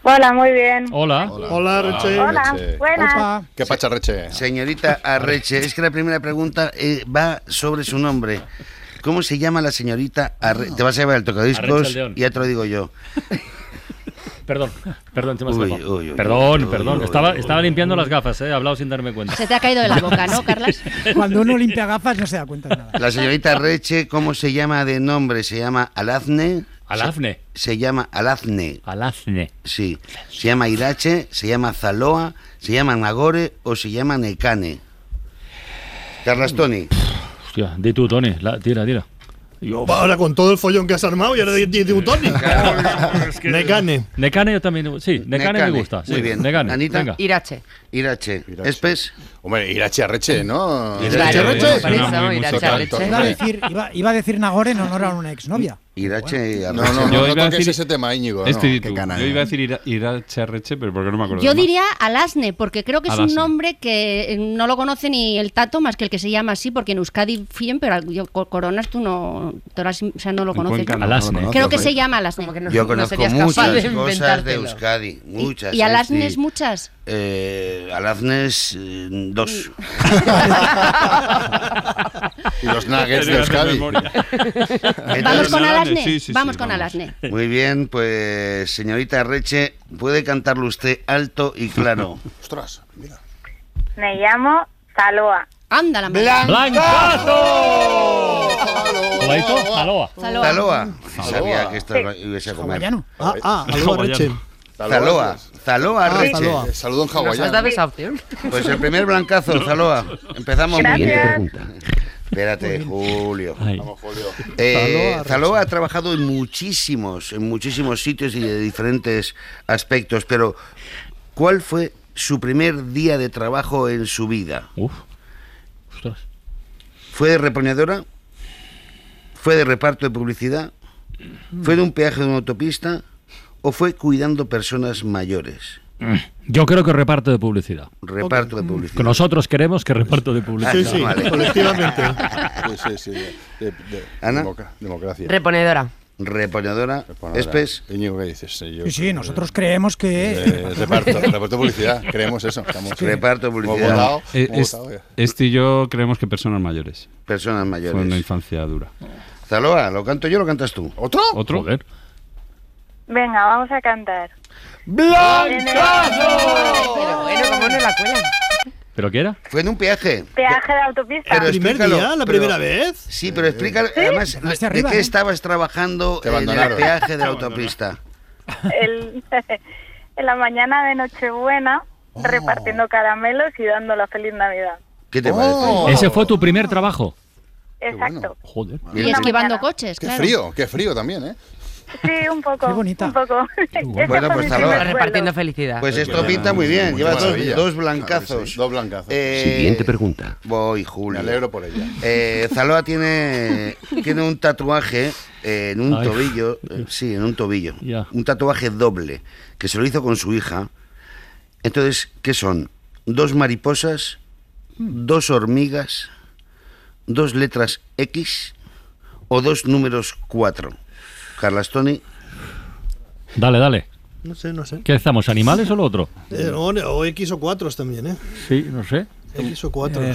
Hola, muy bien. Hola. Hola, Reche. Hola, buenas. ¿Qué pacha, Reche? Señorita Arreche, es que la primera pregunta eh, va sobre su nombre. ¿Cómo se llama la señorita Arreche? Te vas a llevar el Arreche tocadiscos el y ya te lo digo yo. <laughs> Perdón, perdón, te me Uy, uy, uy, Perdón, uy, perdón. uy, estaba, uy, estaba limpiando las gafas, eh, he hablado sin darme cuenta. Se te ha caído de la boca, ¿no, <laughs> Carlas? Cuando uno limpia gafas no se da cuenta de nada. La señorita Arreche, ¿cómo se llama de nombre? ¿Se llama Alazne? Alazne. Se, se llama Alazne. Alazne. Sí. ¿Se llama Irache? ¿Se llama Zaloa? ¿Se llama Nagore o se llama Necane? Carlas Tony. Hostia, di tú, Tony. La- tira, tira. Ahora con todo el follón que has armado y ahora de, de, de un Tony. Necane. Necane yo también. Sí, Necane, me gusta. Muy sí, bien. Necane, Anita. venga. Irache. Irache. ¿Espes? Hombre, Irache Arreche, ¿no? Irache Arreche. Iba a decir, iba, iba a decir Nagore en honor a una exnovia. Irache Arreche. No, no, no, Yo no iba a decir- ese tema, Íñigo. Este no. Yo iba a decir Ira- Irache Arreche, pero porque no me acuerdo. Yo diría Alasne, porque creo que es un Alasne. nombre que eh, no lo conoce ni el tato más que el que se llama así, porque en Euskadi fíen, pero yo, Coronas tú no, o sea, no lo conoces. Cuenca ¿no? no, Alasne. no Creo que se llama Alasne. Yo conozco muchas cosas de Euskadi. Muchas. ¿Y Alasnes Esti. muchas? Eh, Alaznes, eh, dos. <laughs> Y los nuggets de Euskadi. Vamos con Alasne. Alasne. Sí, sí, sí, vamos con vamos. Alasne. Muy bien, pues señorita Reche, puede cantarlo usted alto y claro. <laughs> Ostras, mira. Me llamo Zaloa. Anda la ¿Colaito? Zaloa. Zaloa. Zaloa. Zaloa. Sabía que esto iba a comer. Ah, ah, Reche. Zaloa. Zaloa Ah, Reche. Zaloa. Saludo en ¿Nos has hawaiano. dado esa opción? Pues el primer blancazo, Zaloa. Empezamos muy Gracias. bien. Espérate, Julio. Vamos, Julio. Eh, Zaloa, Zaloa ha trabajado en muchísimos, en muchísimos sitios y de diferentes aspectos, pero ¿cuál fue su primer día de trabajo en su vida? Uf. Ostras. ¿Fue de reponedora? ¿Fue de reparto de publicidad? ¿Fue de un peaje de una autopista? ¿O fue cuidando personas mayores? Yo creo que reparto de publicidad. Reparto de Que publicidad. nosotros queremos que reparto de publicidad. Sí, sí, Vale. colectivamente. Sí, sí, sí. de- de- Ana. democracia. Reponedora. Reponedora. Reponedora. Espes. Íñigo, ¿qué dices? Sí, yo- Sí, sí, nosotros creemos que... Eh, reparto, reparto de publicidad. Creemos eso. Estamos, Reparto de hemos publicidad. votado, Eh, hemos es- votado ya. este y yo creemos que personas mayores. Personas Fue una mayores. infancia dura. Zaloa, ¿lo canto yo o lo cantas tú? ¿Otro? ¿Otro? Joder. Venga, vamos a cantar. Pero bueno, ¿cómo no la cuelan? ¿Pero qué era? Fue en un peaje. Peaje de autopista. Pero ¿El primer explícalo, día? ¿La pero- primera vez? Sí, pero explícalo, además, ¿de arriba, qué ¿eh? estabas trabajando Te en el peaje de la autopista? El- <laughs> en la mañana de Nochebuena, repartiendo caramelos y dando la feliz Navidad. ¿Qué te Oh. parece? Ese fue tu primer trabajo. Exacto. Joder. Y esquivando coches, Qué claro. frío, qué frío también, ¿eh? Sí, un poco. Qué bonita. Un poco. <laughs> Bueno, pues sueldo. Repartiendo felicidad. Pues esto pinta muy bien. Llevas dos, dos blancazos. dos blancazos. Eh, Siguiente pregunta. Voy, Me Julio. alegro por ella. Eh, Zaloa tiene, tiene un tatuaje eh, en un Ay. tobillo. eh, sí, en un tobillo. Ya. Un tatuaje doble que se lo hizo con su hija. Entonces, ¿qué son? ¿Dos mariposas? ¿Dos hormigas? ¿Dos letras X? ¿O dos números 4? Carlas Tony. Dale, dale. No sé, no sé. ¿Qué estamos, animales o lo otro? Eh, o, o X o 4 también, ¿eh? Sí, no sé. X o 4. Eh,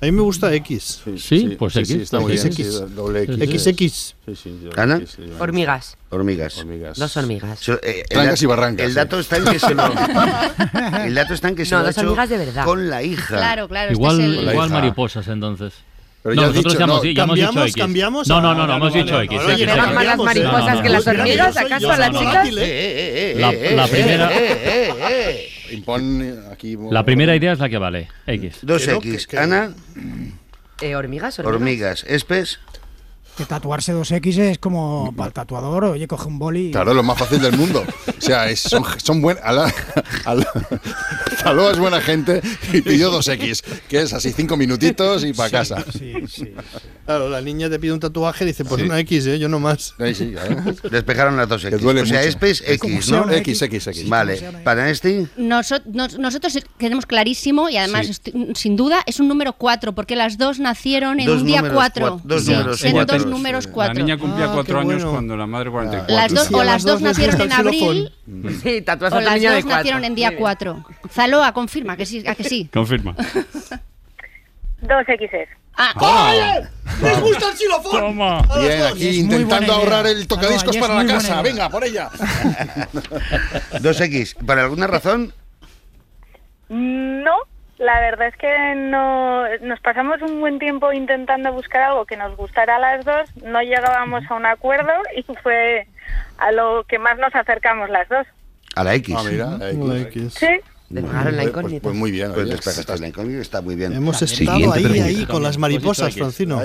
A mí me gusta X. Sí, pues sí, X. sí, está muy X, bien. X. sí, doble X. XX. Sí, sí, doble ¿Ana? X, sí, vale. Hormigas. Hormigas. Hormigas. Dos hormigas. Se- eh, el Trancas dato- y barrancas, El sí. dato está en que se lo. <laughs> el dato está en que se No, lo ha dos hormigas de verdad. con la hija. Claro, claro. Igual, este es el... la igual hija. mariposas entonces. Pero no, ya nosotros dicho, ya, hemos, no, ya hemos dicho cambiamos, X. cambiamos No, no, no, no, hemos dicho X. ¿Pegan más las cambiamos, ¿eh? mariposas que las hormigas? ¿Acaso a las chicas? ¿eh? La- primera- Impon aquí. La primera idea es la que vale. X. Dos X. Ana, Eh, ¿Hormigas? ¿Hormigas? hormigas. Espes, que tatuarse dos X es como para el tatuador, oye, coge un boli. y- Claro, es lo más fácil del mundo. O sea, es- son, son buenas. Zaloa es buena gente y pidió dos X, que es así cinco minutitos y para Sí, casa. sí, sí. Claro, la niña te pide un tatuaje y dice, pues Sí. una X, ¿eh? yo no más. Sí, ¿eh? Despejaron las dos X. duele o sea. Espes Como X, ¿no? X, X, X. Vale. Para este, Noso- nos- nosotros tenemos clarísimo y además Sí. sin duda es un número 4 porque las dos nacieron en Dos un día números 4. cua- dos números en cuatro. dos números La 4. niña cumplía Ah, cuatro qué años bueno. cuando la madre 44. Las dos, Sí, o las dos nacieron en abril Sí, tatuaste o las dos cuatro. nacieron en día 4. Zaloa, confirma que sí, a que sí. <laughs> Confirma. Dos XS. Ah, ¡Les gusta el xilofón! Toma. A Bien, aquí Es intentando ahorrar el tocadiscos para la casa. Venga, por ella. <laughs> dos X. ¿Por alguna razón? No, la verdad es que no nos pasamos un buen tiempo intentando buscar algo que nos gustara a las dos, no llegábamos a un acuerdo y fue a lo que más nos acercamos las dos. A la X. Ah, mira, X. La X. Sí, Despejaron la Pues- incógnita. Pues muy bien. Pues despejaste la incógnita, está muy bien. Hemos estado Siguiente ahí, pregunta. ahí, con las mariposas. Francino.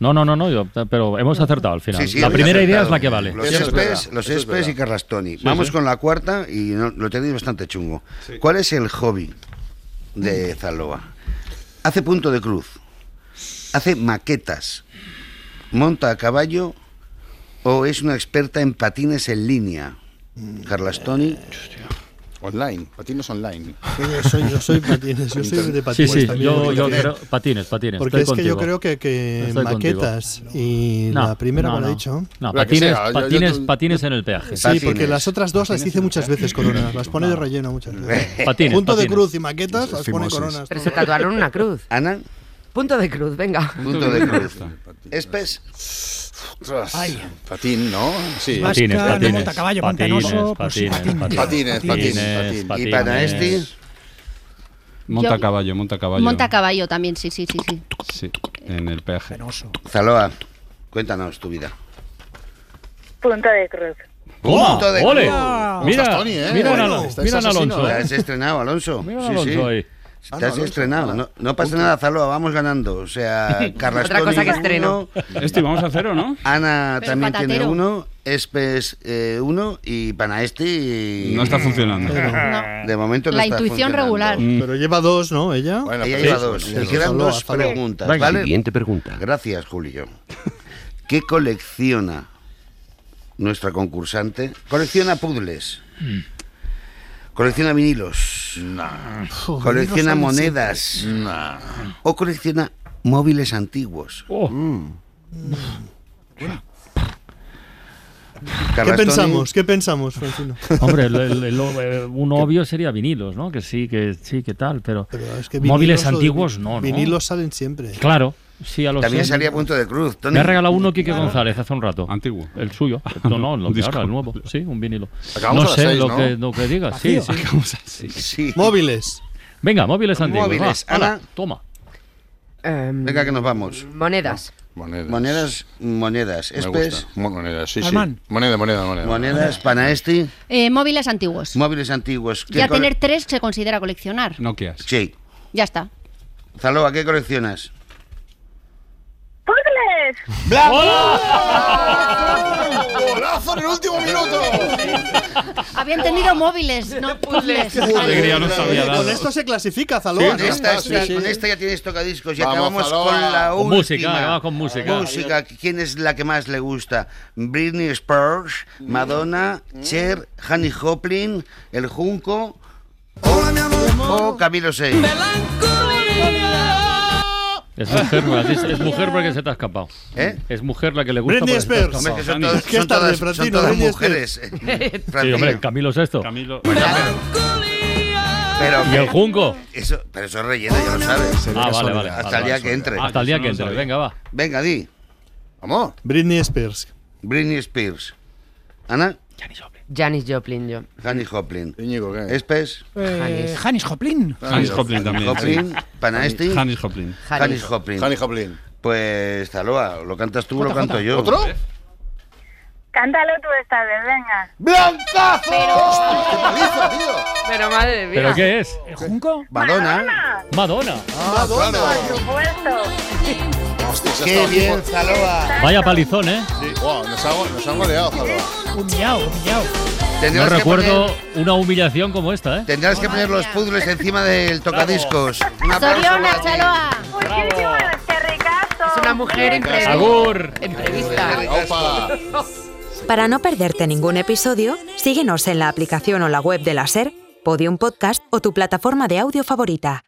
No, no, no, no, yo- pero hemos acertado al final. Sí, sí, la primera idea es la que vale. Los Espes, los Espes y. Carrastoni. Vamos con la cuarta y no- lo tenéis bastante chungo. ¿Cuál es el hobby de Zaloa? Hace punto de cruz. Hace maquetas. Monta a caballo o es una experta en patines en línea. Carlastoni. Online, patines online. Yo soy, yo soy patines, yo soy de Sí, patines. sí, también, yo, porque- yo creo. Patines, patines. Porque estoy es que yo creo que, que Estoy contigo. maquetas y No, la primera no, me lo ha no. dicho. No, patines, sea, patines, yo- patines en el peaje. Sí, Patines. porque las otras dos las dice muchas veces <laughs> coronas, las pone de relleno muchas veces. <laughs> Patines, Punto de cruz y maquetas las pone coronas. Pero se tatuaron una cruz. Ana, Punto de cruz, venga. punto de cruz. Espes, Ostras, Patín, ¿no? Sí. Vasca, Patines, patines, monta caballo, patines, pantanoso, pues patines, patines. patines. Patines, patines, Patines, patines. y para este, Monta caballo, monta a caballo. Monta a caballo también, sí, sí, sí, sí. Sí, en el peaje. Penoso. Zaloa, cuéntanos tu vida. punto de cruz. ¡Toma! ¡Ole! Mira, Tony, eh? mira, Alonso, mira Alonso. Has estrenado, Alonso. Mira Alonso sí. ahí. Ah, Te has no, estrenado. No, no pasa nada, Zaloa, vamos ganando. O sea, Carrastoni <laughs> Otra cosa que uno, estreno. Este vamos a cero, ¿no? Ana Pero también tiene uno, Espes eh, uno y Panaesti No está funcionando. No. de momento no La está intuición funcionando. regular. Mm. Pero lleva dos, ¿no? Ella. Bueno, Ella pero lleva sí, dos. sí, quedan dos Zaloa. preguntas, Venga. ¿vale? Siguiente pregunta. Gracias, Julio. ¿Qué colecciona nuestra concursante? Colecciona puzzles. Colecciona vinilos. Uf, Colecciona monedas. O colecciona móviles antiguos. Oh, ¿Qué Carlastoni, pensamos? ¿Qué pensamos, Francino? <laughs> hombre, el- el- el- eh, un obvio sería vinilos, ¿no? Que sí, que sí, que tal, pero, Pero es que móviles antiguos no, ¿no? Vinilos salen siempre. Claro, sí, a los También sé. salía a punto de cruz. Tony. Me ha regalado uno Quique González hace un rato. Antiguo. El suyo. No, no, lo ahora, el nuevo. Sí, un vinilo. Acabamos no a las sé seis, lo, ¿no? que, lo que digas. Sí, sí. Sí. Móviles. Venga, móviles antiguos. Móviles. va, Ana. toma. Em, Venga, que nos vamos. Monedas. Monedas. Monedas, monedas. Me Espes, Monedas, sí, sí. Alman. Moneda, moneda, moneda. monedas, Panaesti, Eh, móviles antiguos. móviles antiguos. ¿Qué Ya tener tres se considera coleccionar. Nokias. Sí. Ya está. Zaloa, ¿qué coleccionas? ¡Puzzles! ¡Golazo en el último minuto! Había entendido móviles, no puzzles. Qué alegría nos había dado. Con esto se clasifica, Zaloa. Con ¿no? esta, sí, ya- sí. con esta ya tienes tocadiscos y acabamos con la Con última. música, acabamos con música. Música. ¿Quién es la que más le gusta? Britney Spears, Madonna, Cher, Honey Joplin, El Junco o Camilo. Es mujer, es, es mujer porque se te ha escapado. ¿Eh? Es mujer la que le gusta Britney Spears. Hombre, que son, todas- ¿Qué son todas, son mujeres. Sí, Francino. hombre, Camilo Sexto. Camilo. Bueno, pero, ¿Y el Junco? eso, pero eso es relleno, ya lo sabes. Ah, vale, vale. Hasta vale, el día vale. que entre. Hasta el día que entre. Venga, va. Venga, di. Vamos. Britney Spears. Britney Spears. Ana, Janis Joplin, yo. Honey Joplin. Íñigo, ¿qué? Espes, Eh, Janis Joplin. Janis Joplin también. Joplin, Panaesti, Janis Joplin. Janis Joplin. Hanny Joplin. Pues, Zaloa, lo cantas tú o lo canto yo. ¿Otro? Cántalo tú esta vez, venga. ¡Blancazo! ¡Qué paliza, tío! Pero madre mía. ¿Pero qué es? ¿El Junco? Madonna. Madonna. Ah, claro. Por supuesto. Hostia, Qué bien, Zaloa. Vaya palizón, ¿eh? Wow, nos ha, nos ha goleado, Zaloa. Humillado, humillado. No Tendrás recuerdo poner- una humillación como esta, ¿eh? Tendrás que poner los puzzles encima del tocadiscos. Un aplauso Soriona. Chaloa. Es una mujer imprevista. Agur. Imprevista. Opa. Para no perderte ningún episodio, síguenos en la aplicación o la web de la SER, Podium Podcast o tu plataforma de audio favorita.